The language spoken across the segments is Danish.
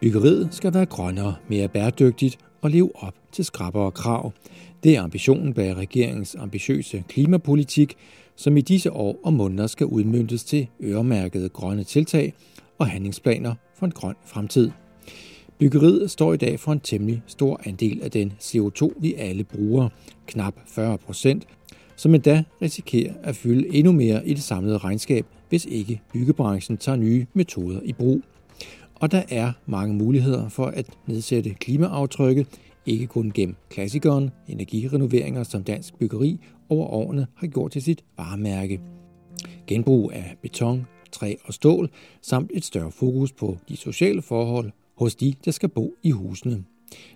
Byggeriet skal være grønnere, mere bæredygtigt og leve op til skrappere krav. Det er ambitionen bag regeringens ambitiøse klimapolitik, som i disse år og måneder skal udmyndtes til øremærkede grønne tiltag og handlingsplaner for en grøn fremtid. Byggeriet står i dag for en temmelig stor andel af den CO2, vi alle bruger, knap 40 procent, som endda risikerer at fylde endnu mere i det samlede regnskab, hvis ikke byggebranchen tager nye metoder i brug. Og der er mange muligheder for at nedsætte klimaaftrykket, ikke kun gennem klassikeren, energirenoveringer som dansk byggeri over årene har gjort til sit varemærke. Genbrug af beton, træ og stål, samt et større fokus på de sociale forhold hos de, der skal bo i husene.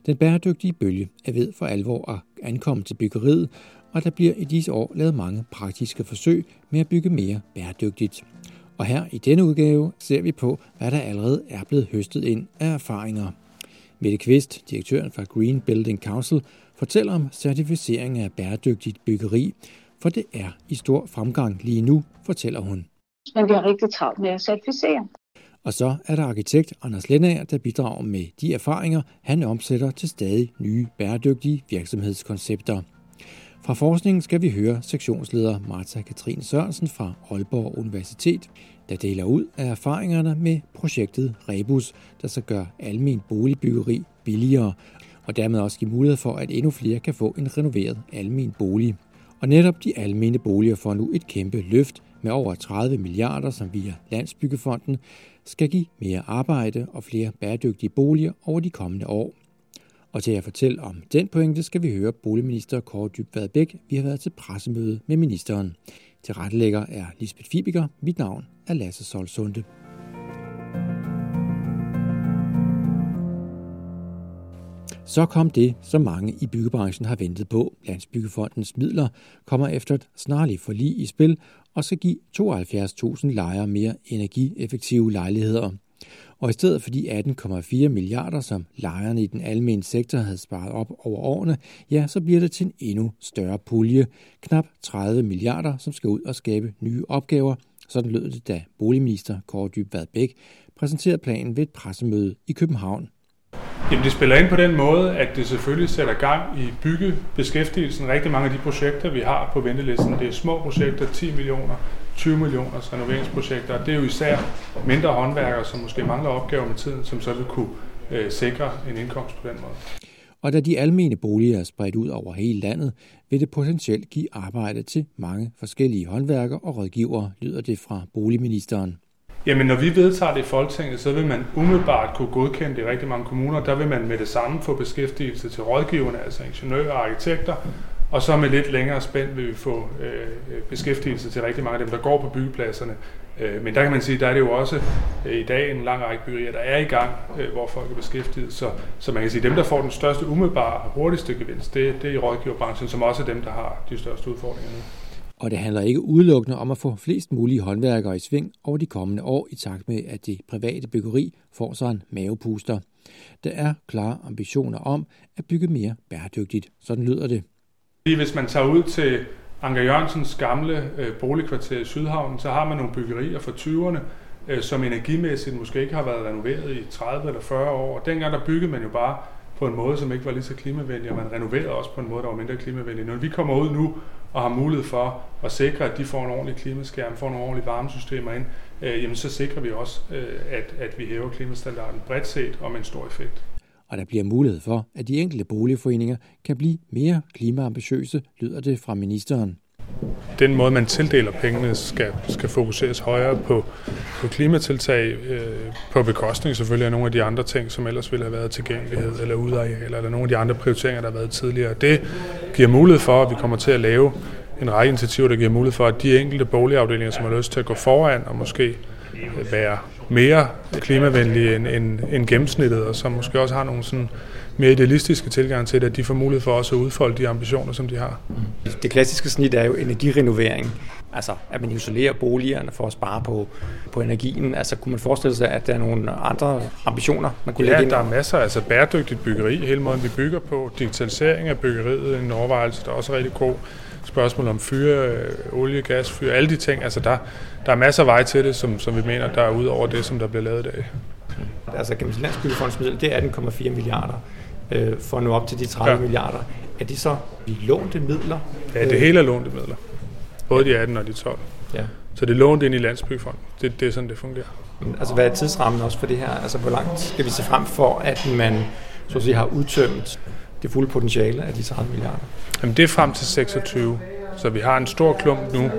Den bæredygtige bølge er ved for alvor at ankomme til byggeriet, og der bliver i disse år lavet mange praktiske forsøg med at bygge mere bæredygtigt. Og her i denne udgave ser vi på, hvad der allerede er blevet høstet ind af erfaringer. Mette Kvist, direktøren for Green Building Council, fortæller om certificering af bæredygtigt byggeri, for det er i stor fremgang lige nu, fortæller hun. Men vi har rigtig travlt med at certificere. Og så er der arkitekt Anders Lennager, der bidrager med de erfaringer, han omsætter til stadig nye bæredygtige virksomhedskoncepter. Fra forskningen skal vi høre sektionsleder Martha Katrin Sørensen fra Aalborg Universitet, der deler ud af erfaringerne med projektet Rebus, der så gør almen boligbyggeri billigere, og dermed også give mulighed for, at endnu flere kan få en renoveret almen bolig. Og netop de almene boliger får nu et kæmpe løft med over 30 milliarder, som via Landsbyggefonden skal give mere arbejde og flere bæredygtige boliger over de kommende år. Og til at fortælle om den pointe skal vi høre boligminister Kåre Dybvad Bæk. Vi har været til pressemøde med ministeren. Til rettelægger er Lisbeth Fibiger. Mit navn er Lasse Solsunde. Så kom det, som mange i byggebranchen har ventet på. Landsbyggefondens midler kommer efter et snarligt forlig i spil og skal give 72.000 lejere mere energieffektive lejligheder. Og i stedet for de 18,4 milliarder, som lejerne i den almene sektor havde sparet op over årene, ja, så bliver det til en endnu større pulje. Knap 30 milliarder, som skal ud og skabe nye opgaver. Sådan lød det, da boligminister Kåre Dybvad Bæk præsenterede planen ved et pressemøde i København. Jamen det spiller ind på den måde, at det selvfølgelig sætter gang i byggebeskæftigelsen. Rigtig mange af de projekter, vi har på ventelisten, det er små projekter, 10 millioner, 20 millioners renoveringsprojekter. Det er jo især mindre håndværkere, som måske mangler opgaver med tiden, som så vil kunne øh, sikre en indkomst på den måde. Og da de almene boliger er spredt ud over hele landet, vil det potentielt give arbejde til mange forskellige håndværkere og rådgivere, lyder det fra boligministeren. Jamen, når vi vedtager det i Folketinget, så vil man umiddelbart kunne godkende det i rigtig mange kommuner. Der vil man med det samme få beskæftigelse til rådgiverne, altså ingeniører og arkitekter, og så med lidt længere spænd vil vi få øh, øh, beskæftigelse til rigtig mange af dem, der går på byggepladserne. Øh, men der kan man sige, der er det jo også øh, i dag en lang række byggerier, der er i gang, øh, hvor folk er beskæftiget. Så, så man kan sige, dem, der får den største umiddelbare hurtigste gevinst, det, det er i rådgiverbranchen, som også er dem, der har de største udfordringer nu. Og det handler ikke udelukkende om at få flest mulige håndværkere i sving over de kommende år i takt med, at det private byggeri får sig en mavepuster. Der er klare ambitioner om at bygge mere bæredygtigt. Sådan lyder det. Hvis man tager ud til Anker Jørgensens gamle øh, boligkvarter i Sydhavnen, så har man nogle byggerier fra 20'erne, øh, som energimæssigt måske ikke har været renoveret i 30 eller 40 år. Og dengang der byggede man jo bare på en måde, som ikke var lige så klimavenlig, og man renoverede også på en måde, der var mindre klimavenlig. Når vi kommer ud nu og har mulighed for at sikre, at de får en ordentlig klimaskærm, får nogle ordentlige varmesystemer ind, øh, jamen så sikrer vi også, øh, at, at vi hæver klimastandarden bredt set og med en stor effekt. Og der bliver mulighed for, at de enkelte boligforeninger kan blive mere klimaambitiøse, lyder det fra ministeren. Den måde, man tildeler pengene, skal, skal fokuseres højere på, på klimatiltag, øh, på bekostning selvfølgelig af nogle af de andre ting, som ellers ville have været tilgængelighed eller udareal, eller nogle af de andre prioriteringer, der har været tidligere. Det giver mulighed for, at vi kommer til at lave en række initiativer, der giver mulighed for, at de enkelte boligafdelinger, som har lyst til at gå foran og måske være mere klimavenlige end, end, end gennemsnittet, og som måske også har nogle sådan mere idealistiske tilgang til det, at de får mulighed for også at udfolde de ambitioner, som de har. Det klassiske snit er jo energirenovering, altså at man isolerer boligerne for at spare på, på energien. Altså kunne man forestille sig, at der er nogle andre ambitioner, man kunne ja, lægge ind? der er masser. Altså bæredygtigt byggeri, hele måden vi bygger på, digitalisering af byggeriet, en overvejelse, der er også rigtig god spørgsmål om fyre, øh, olie, gas, fyre, alle de ting. Altså der, der er masser af vej til det, som, som vi mener, der er ud over det, som der bliver lavet i dag. Altså kan man sige, landsbyggefondsmidler, det er 18,4 milliarder øh, for at nå op til de 30 ja. milliarder. Er det så lånte midler? Ja, det hele er lånte midler. Både de 18 og de 12. Ja. Så det er lånt ind i Landsbyggefonden. Det, det er sådan, det fungerer. Men, altså, hvad er tidsrammen også for det her? Altså, hvor langt skal vi se frem for, at man så at sige, har udtømt det fulde potentiale af de 30 milliarder? Jamen, det er frem til 26. Så vi har en stor klump nu,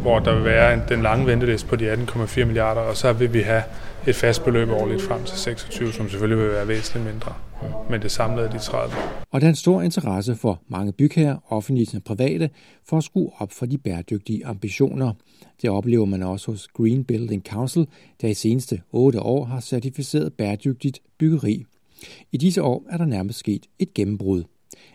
hvor der vil være en, den lange venteliste på de 18,4 milliarder, og så vil vi have et fast beløb årligt frem til 26, som selvfølgelig vil være væsentligt mindre. Men det samlede er de 30. Og der er en stor interesse for mange bygherrer, offentlige og private, for at skrue op for de bæredygtige ambitioner. Det oplever man også hos Green Building Council, der i seneste 8 år har certificeret bæredygtigt byggeri. I disse år er der nærmest sket et gennembrud.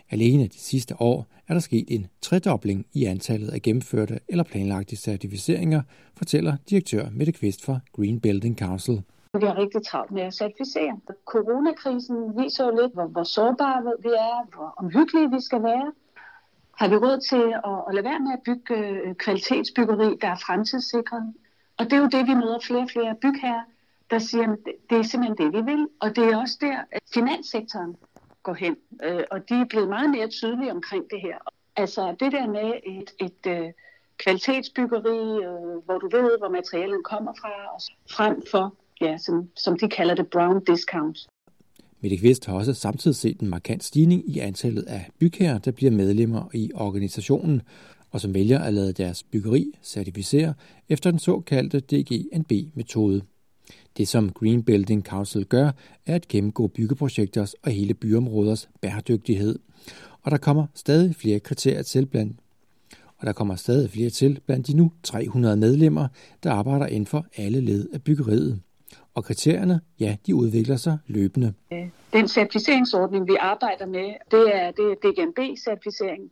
Alene de sidste år er der sket en tredobling i antallet af gennemførte eller planlagte certificeringer, fortæller direktør Mette Kvist fra Green Building Council. Vi har rigtig travlt med at certificere. Coronakrisen viser jo lidt, hvor, hvor sårbare vi er, hvor omhyggelige vi skal være. Har vi råd til at, at lade være med at bygge øh, kvalitetsbyggeri, der er fremtidssikret? Og det er jo det, vi møder flere og flere bygherrer, der siger, at det er simpelthen det, vi vil. Og det er også der, at finanssektoren går hen. Øh, og de er blevet meget mere tydelige omkring det her. Altså det der med et, et øh, kvalitetsbyggeri, øh, hvor du ved, hvor materialet kommer fra, og frem for, ja, som, som de kalder det, brown discount. Mette Kvist har også samtidig set en markant stigning i antallet af bygherrer, der bliver medlemmer i organisationen, og som vælger at lade deres byggeri certificere efter den såkaldte DGNB-metode. Det, som Green Building Council gør, er at gennemgå byggeprojekters og hele byområders bæredygtighed. Og der kommer stadig flere kriterier til blandt og der kommer stadig flere til blandt de nu 300 medlemmer, der arbejder inden for alle led af byggeriet. Og kriterierne, ja, de udvikler sig løbende. Øh, den certificeringsordning, vi arbejder med, det er, det er DGNB-certificering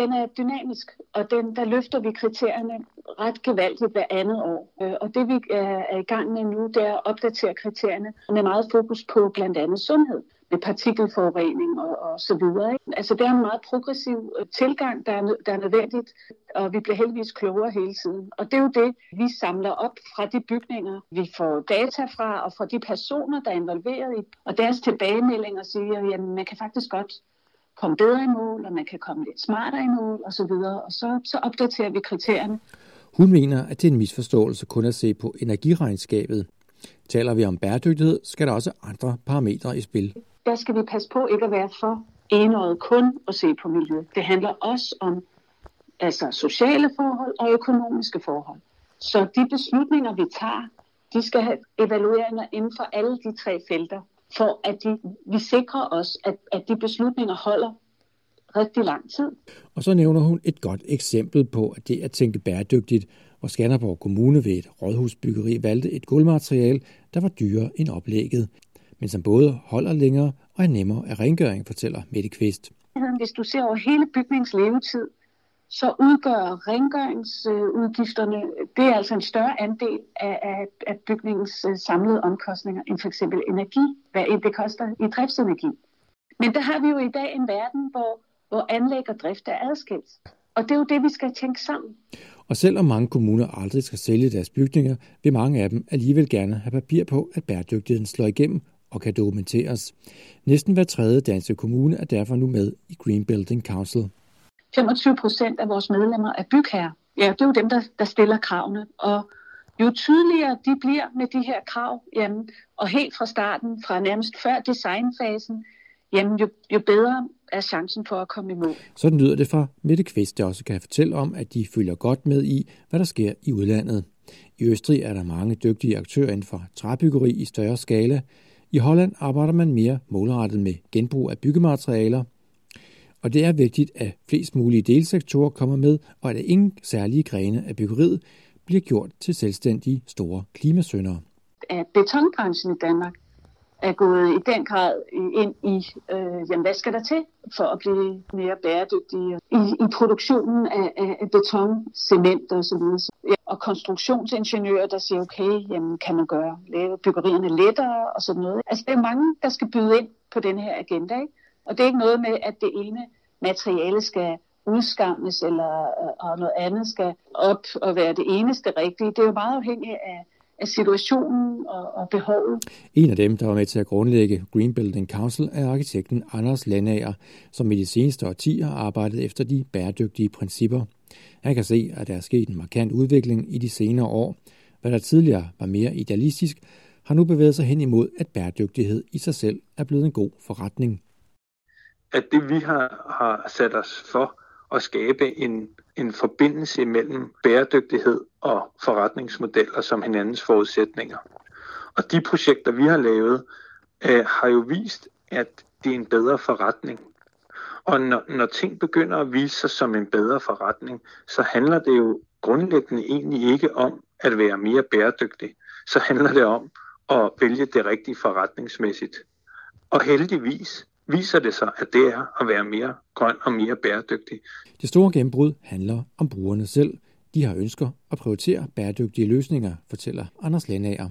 den er dynamisk, og den, der løfter vi kriterierne ret gevaldigt hver andet år. Øh, og det vi er i gang med nu, det er at opdatere kriterierne med meget fokus på blandt andet sundhed med partikelforurening og, og så videre. Ikke? Altså det er en meget progressiv øh, tilgang, der er, der er nødvendigt, og vi bliver heldigvis klogere hele tiden. Og det er jo det, vi samler op fra de bygninger, vi får data fra, og fra de personer, der er involveret i, og deres tilbagemeldinger siger, at man kan faktisk godt komme bedre i mål, og man kan komme lidt smartere i mål osv., og, så så opdaterer vi kriterierne. Hun mener, at det er en misforståelse kun at se på energiregnskabet. Taler vi om bæredygtighed, skal der også andre parametre i spil. Der skal vi passe på ikke at være for enøjet kun at se på miljø. Det handler også om altså sociale forhold og økonomiske forhold. Så de beslutninger, vi tager, de skal have evalueringer inden for alle de tre felter for at de, vi sikrer os, at, at de beslutninger holder rigtig lang tid. Og så nævner hun et godt eksempel på, at det at tænke bæredygtigt, hvor Skanderborg Kommune ved et rådhusbyggeri valgte et gulvmateriale, der var dyrere end oplægget, men som både holder længere og er nemmere af rengøring, fortæller Mette Kvist. Hvis du ser over hele bygningens levetid, så udgør rengøringsudgifterne, det er altså en større andel af, af, af bygningens øh, samlede omkostninger end for eksempel energi, hvad det koster i driftsenergi. Men der har vi jo i dag en verden, hvor, hvor anlæg og drift er adskilt. Og det er jo det, vi skal tænke sammen. Og selvom mange kommuner aldrig skal sælge deres bygninger, vil mange af dem alligevel gerne have papir på, at bæredygtigheden slår igennem og kan dokumenteres. Næsten hver tredje danske kommune er derfor nu med i Green Building Council. 25 procent af vores medlemmer er bygherrer. Ja, det er jo dem, der, der stiller kravene. Og jo tydeligere de bliver med de her krav, jamen, og helt fra starten, fra nærmest før designfasen, jamen, jo, jo bedre er chancen for at komme i mål. Sådan lyder det fra Mette Kvist, der også kan fortælle om, at de følger godt med i, hvad der sker i udlandet. I Østrig er der mange dygtige aktører inden for træbyggeri i større skala. I Holland arbejder man mere målrettet med genbrug af byggematerialer, og det er vigtigt, at flest mulige delsektorer kommer med, og at ingen særlige grene af byggeriet bliver gjort til selvstændige store klimasøndere. At betonbranchen i Danmark er gået i den grad ind i, øh, jamen, hvad skal der til for at blive mere bæredygtige i, i produktionen af, af, af beton, cement og så videre. Ja, og konstruktionsingeniører, der siger, okay, jamen, kan man gøre lave byggerierne lettere og sådan noget. Altså, det er mange, der skal byde ind på den her agenda, ikke? Og det er ikke noget med, at det ene materiale skal udskammes, eller øh, og noget andet skal op og være det eneste rigtige. Det er jo meget afhængigt af af situationen og, og behovet. En af dem, der var med til at grundlægge Green Building Council, er arkitekten Anders Landager, som i de seneste årtier har arbejdet efter de bæredygtige principper. Han kan se, at der er sket en markant udvikling i de senere år. Hvad der tidligere var mere idealistisk, har nu bevæget sig hen imod, at bæredygtighed i sig selv er blevet en god forretning. At det vi har, har sat os for at skabe en, en forbindelse mellem bæredygtighed og forretningsmodeller som hinandens forudsætninger. Og de projekter, vi har lavet, øh, har jo vist, at det er en bedre forretning. Og når, når ting begynder at vise sig som en bedre forretning, så handler det jo grundlæggende egentlig ikke om at være mere bæredygtig. Så handler det om at vælge det rigtige forretningsmæssigt. Og heldigvis viser det sig, at det er at være mere grøn og mere bæredygtig. Det store gennembrud handler om brugerne selv. De har ønsker at prioritere bæredygtige løsninger, fortæller Anders Lennager.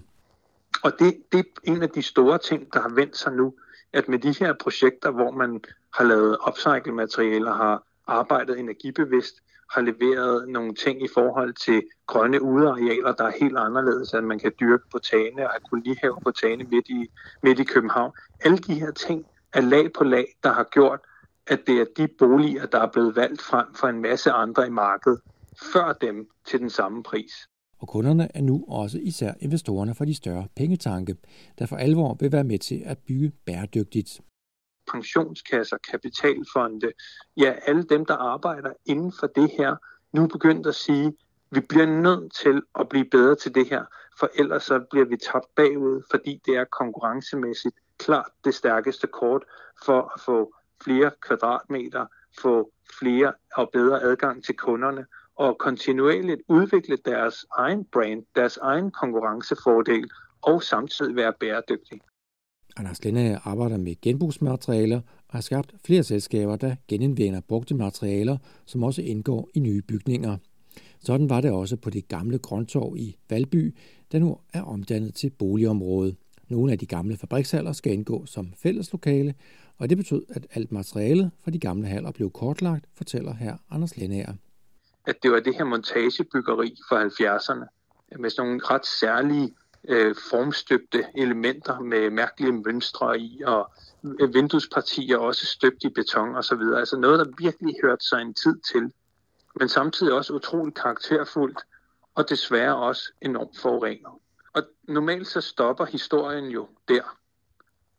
Og det, det er en af de store ting, der har vendt sig nu, at med de her projekter, hvor man har lavet upcycle-materialer, har arbejdet energibevidst, har leveret nogle ting i forhold til grønne udearealer, der er helt anderledes, at man kan dyrke på tagene og have kolonihave på tagene midt i, midt i København. Alle de her ting er lag på lag, der har gjort, at det er de boliger, der er blevet valgt frem for en masse andre i markedet, før dem til den samme pris. Og kunderne er nu også især investorerne fra de større pengetanke, der for alvor vil være med til at bygge bæredygtigt. Pensionskasser, kapitalfonde, ja, alle dem, der arbejder inden for det her, nu begyndt at sige, vi bliver nødt til at blive bedre til det her, for ellers så bliver vi tabt bagud, fordi det er konkurrencemæssigt klart det stærkeste kort for at få flere kvadratmeter, få flere og bedre adgang til kunderne, og kontinuerligt udvikle deres egen brand, deres egen konkurrencefordel, og samtidig være bæredygtig. Anders Linde arbejder med genbrugsmaterialer og har skabt flere selskaber, der genindvinder brugte materialer, som også indgår i nye bygninger. Sådan var det også på det gamle grøntorv i Valby, der nu er omdannet til boligområde. Nogle af de gamle fabrikshaller skal indgå som fælleslokale, og det betød, at alt materialet fra de gamle haller blev kortlagt, fortæller her Anders Lennager. At det var det her montagebyggeri fra 70'erne, med sådan nogle ret særlige øh, formstøbte elementer med mærkelige mønstre i, og vinduespartier også støbt i beton og så videre. Altså noget, der virkelig hørte sig en tid til, men samtidig også utroligt karakterfuldt, og desværre også enormt forurenet. Og normalt så stopper historien jo der.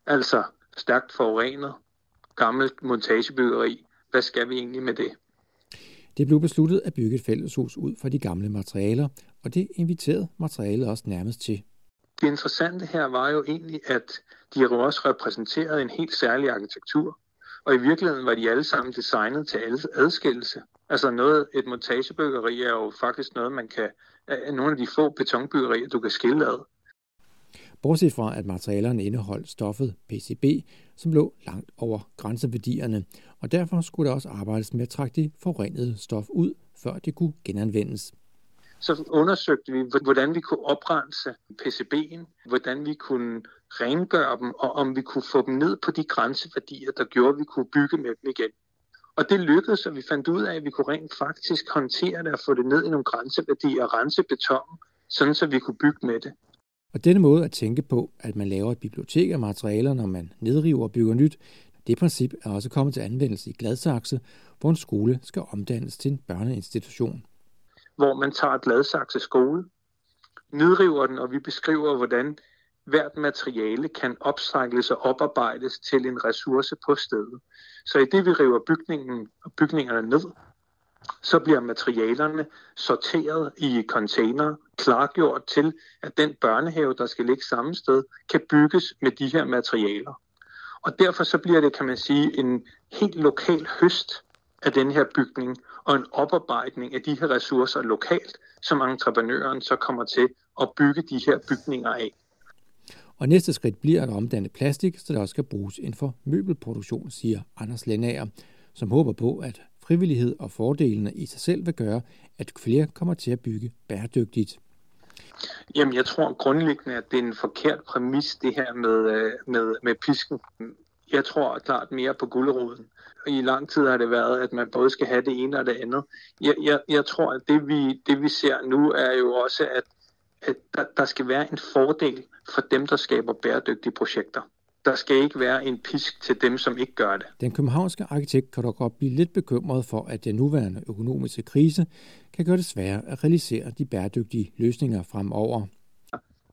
Altså stærkt forurenet, gammelt montagebyggeri. Hvad skal vi egentlig med det? Det blev besluttet at bygge et fælleshus ud fra de gamle materialer, og det inviterede materialet også nærmest til. Det interessante her var jo egentlig, at de jo også repræsenterede en helt særlig arkitektur. Og i virkeligheden var de alle sammen designet til adskillelse. Altså noget, et montagebyggeri er jo faktisk noget, man kan, nogle af de få betonbyggerier, du kan skille ad. Bortset fra, at materialerne indeholdt stoffet PCB, som lå langt over grænseværdierne, og derfor skulle der også arbejdes med at trække det forurenede stof ud, før det kunne genanvendes. Så undersøgte vi, hvordan vi kunne oprense PCB'en, hvordan vi kunne rengøre dem, og om vi kunne få dem ned på de grænseværdier, der gjorde, at vi kunne bygge med dem igen. Og det lykkedes, og vi fandt ud af, at vi kunne rent faktisk håndtere det og få det ned i nogle grænseværdier og rense beton, sådan så vi kunne bygge med det. Og denne måde at tænke på, at man laver et bibliotek af materialer, når man nedriver og bygger nyt, det princip er også kommet til anvendelse i Gladsaxe, hvor en skole skal omdannes til en børneinstitution. Hvor man tager Gladsaxe skole, nedriver den, og vi beskriver, hvordan hvert materiale kan opsejles og oparbejdes til en ressource på stedet. Så i det vi river bygningen og bygningerne ned, så bliver materialerne sorteret i container, klargjort til, at den børnehave, der skal ligge samme sted, kan bygges med de her materialer. Og derfor så bliver det, kan man sige, en helt lokal høst af den her bygning, og en oparbejdning af de her ressourcer lokalt, som entreprenøren så kommer til at bygge de her bygninger af. Og næste skridt bliver at omdanne plastik, så der også skal bruges inden for møbelproduktion, siger Anders Lennager, som håber på, at frivillighed og fordelene i sig selv vil gøre, at flere kommer til at bygge bæredygtigt. Jamen, jeg tror grundlæggende, at det er en forkert præmis, det her med, øh, med, med pisken. Jeg tror klart mere på gulderoden. I lang tid har det været, at man både skal have det ene og det andet. Jeg, jeg, jeg tror, at det vi, det vi ser nu er jo også, at at der, der skal være en fordel for dem, der skaber bæredygtige projekter. Der skal ikke være en pisk til dem, som ikke gør det. Den københavnske arkitekt kan dog godt blive lidt bekymret for, at den nuværende økonomiske krise kan gøre det sværere at realisere de bæredygtige løsninger fremover.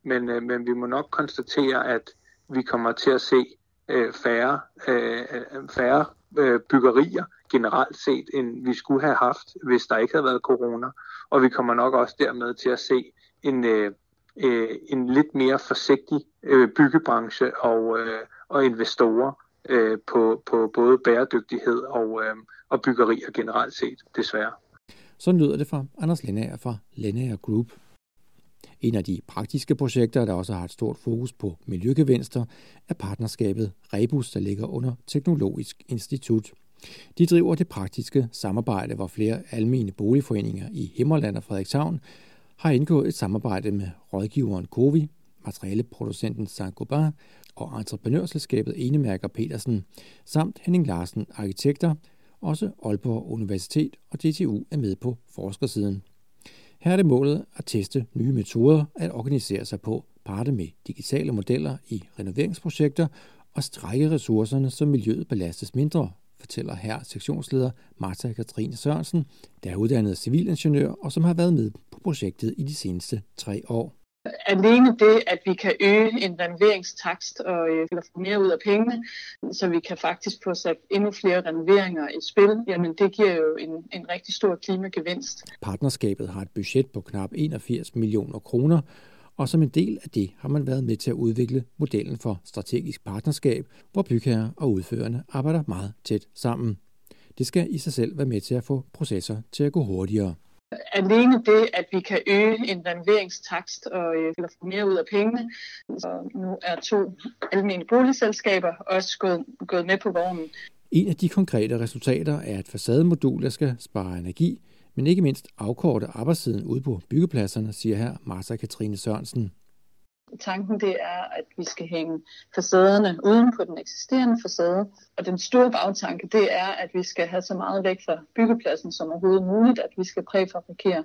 Men, øh, men vi må nok konstatere, at vi kommer til at se øh, færre, øh, færre øh, byggerier generelt set, end vi skulle have haft, hvis der ikke havde været corona. Og vi kommer nok også dermed til at se en, øh, øh, en lidt mere forsigtig øh, byggebranche og, øh, og investorer øh, på, på både bæredygtighed og, øh, og byggerier generelt set, desværre. Så lyder det fra Anders Lennager fra Lennager Group. En af de praktiske projekter, der også har et stort fokus på miljøgevinster, er partnerskabet Rebus, der ligger under Teknologisk Institut. De driver det praktiske samarbejde, hvor flere almene boligforeninger i Himmerland og Frederikshavn har indgået et samarbejde med rådgiveren Covi, materialeproducenten Saint-Gobain og entreprenørselskabet Enemærker Petersen, samt Henning Larsen Arkitekter, også Aalborg Universitet og DTU er med på forskersiden. Her er det målet at teste nye metoder at organisere sig på, parte med digitale modeller i renoveringsprojekter og strække ressourcerne, så miljøet belastes mindre, fortæller her sektionsleder Martha Katrine Sørensen, der er uddannet civilingeniør og som har været med på projektet i de seneste tre år. Alene det, at vi kan øge en renoveringstakst og øh, få mere ud af pengene, så vi kan faktisk få sat endnu flere renoveringer i spil, jamen det giver jo en, en rigtig stor klimagevinst. Partnerskabet har et budget på knap 81 millioner kroner, og som en del af det har man været med til at udvikle modellen for strategisk partnerskab, hvor bygherrer og udførende arbejder meget tæt sammen. Det skal i sig selv være med til at få processer til at gå hurtigere. Alene det, at vi kan øge en renoveringstakst og øh, få mere ud af pengene. Så nu er to almindelige boligselskaber også gået, gået med på vognen. En af de konkrete resultater er et facademodul, der skal spare energi, men ikke mindst afkorte arbejdstiden ude på byggepladserne, siger her Martha Katrine Sørensen. Tanken det er, at vi skal hænge facaderne uden på den eksisterende facade. Og den store bagtanke det er, at vi skal have så meget væk fra byggepladsen som overhovedet muligt, at vi skal præfabrikere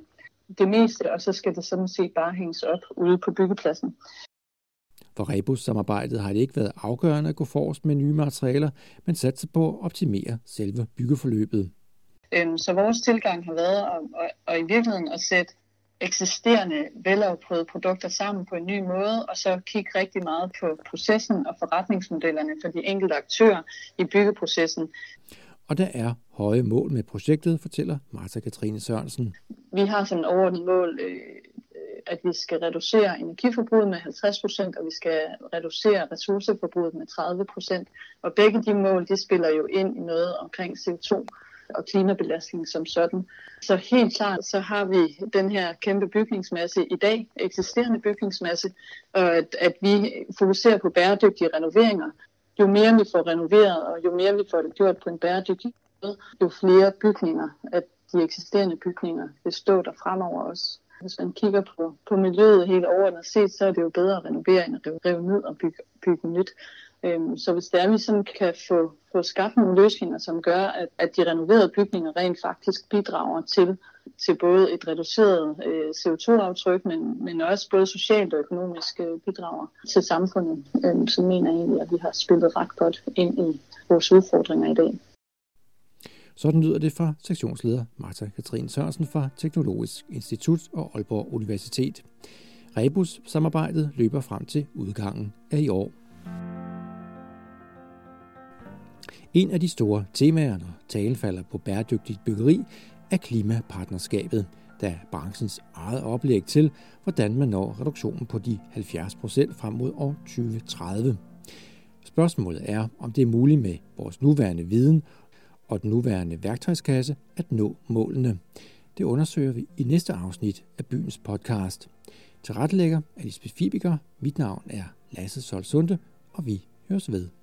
det meste, og så skal det sådan set bare hænges op ude på byggepladsen. For Rebus-samarbejdet har det ikke været afgørende at gå forrest med nye materialer, men satse på at optimere selve byggeforløbet. Øhm, så vores tilgang har været at, at, at i virkeligheden at sætte eksisterende velafprøvede produkter sammen på en ny måde, og så kigge rigtig meget på processen og forretningsmodellerne for de enkelte aktører i byggeprocessen. Og der er høje mål med projektet, fortæller Martha Katrine Sørensen. Vi har sådan et overordnet mål, øh, at vi skal reducere energiforbruget med 50 procent, og vi skal reducere ressourceforbruget med 30 procent. Og begge de mål, de spiller jo ind i noget omkring CO2 og klimabelastning som sådan. Så helt klart, så har vi den her kæmpe bygningsmasse i dag, eksisterende bygningsmasse, og at, at vi fokuserer på bæredygtige renoveringer. Jo mere vi får renoveret, og jo mere vi får det gjort på en bæredygtig måde, jo flere bygninger, at de eksisterende bygninger vil stå der fremover også. Hvis man kigger på, på miljøet helt overordnet set, så er det jo bedre at renovere end at rive ned og bygge, bygge nyt. Øhm, så hvis det er, at vi sådan kan få, få skabt nogle løsninger, som gør, at, at de renoverede bygninger rent faktisk bidrager til, til både et reduceret øh, CO2-aftryk, men, men også både socialt og økonomisk øh, bidrager til samfundet, øhm, så mener jeg egentlig, at vi har spillet ret godt ind i vores udfordringer i dag. Sådan lyder det fra sektionsleder Martha Katrin Sørensen fra Teknologisk Institut og Aalborg Universitet. Rebus-samarbejdet løber frem til udgangen af i år. En af de store temaer, når talen falder på bæredygtigt byggeri, er klimapartnerskabet, der er branchens eget oplæg til, hvordan man når reduktionen på de 70 procent frem mod år 2030. Spørgsmålet er, om det er muligt med vores nuværende viden og den nuværende værktøjskasse at nå målene. Det undersøger vi i næste afsnit af byens podcast. Til rettelægger er Lisbeth Fibiger. Mit navn er Lasse Solsunde, og vi høres ved.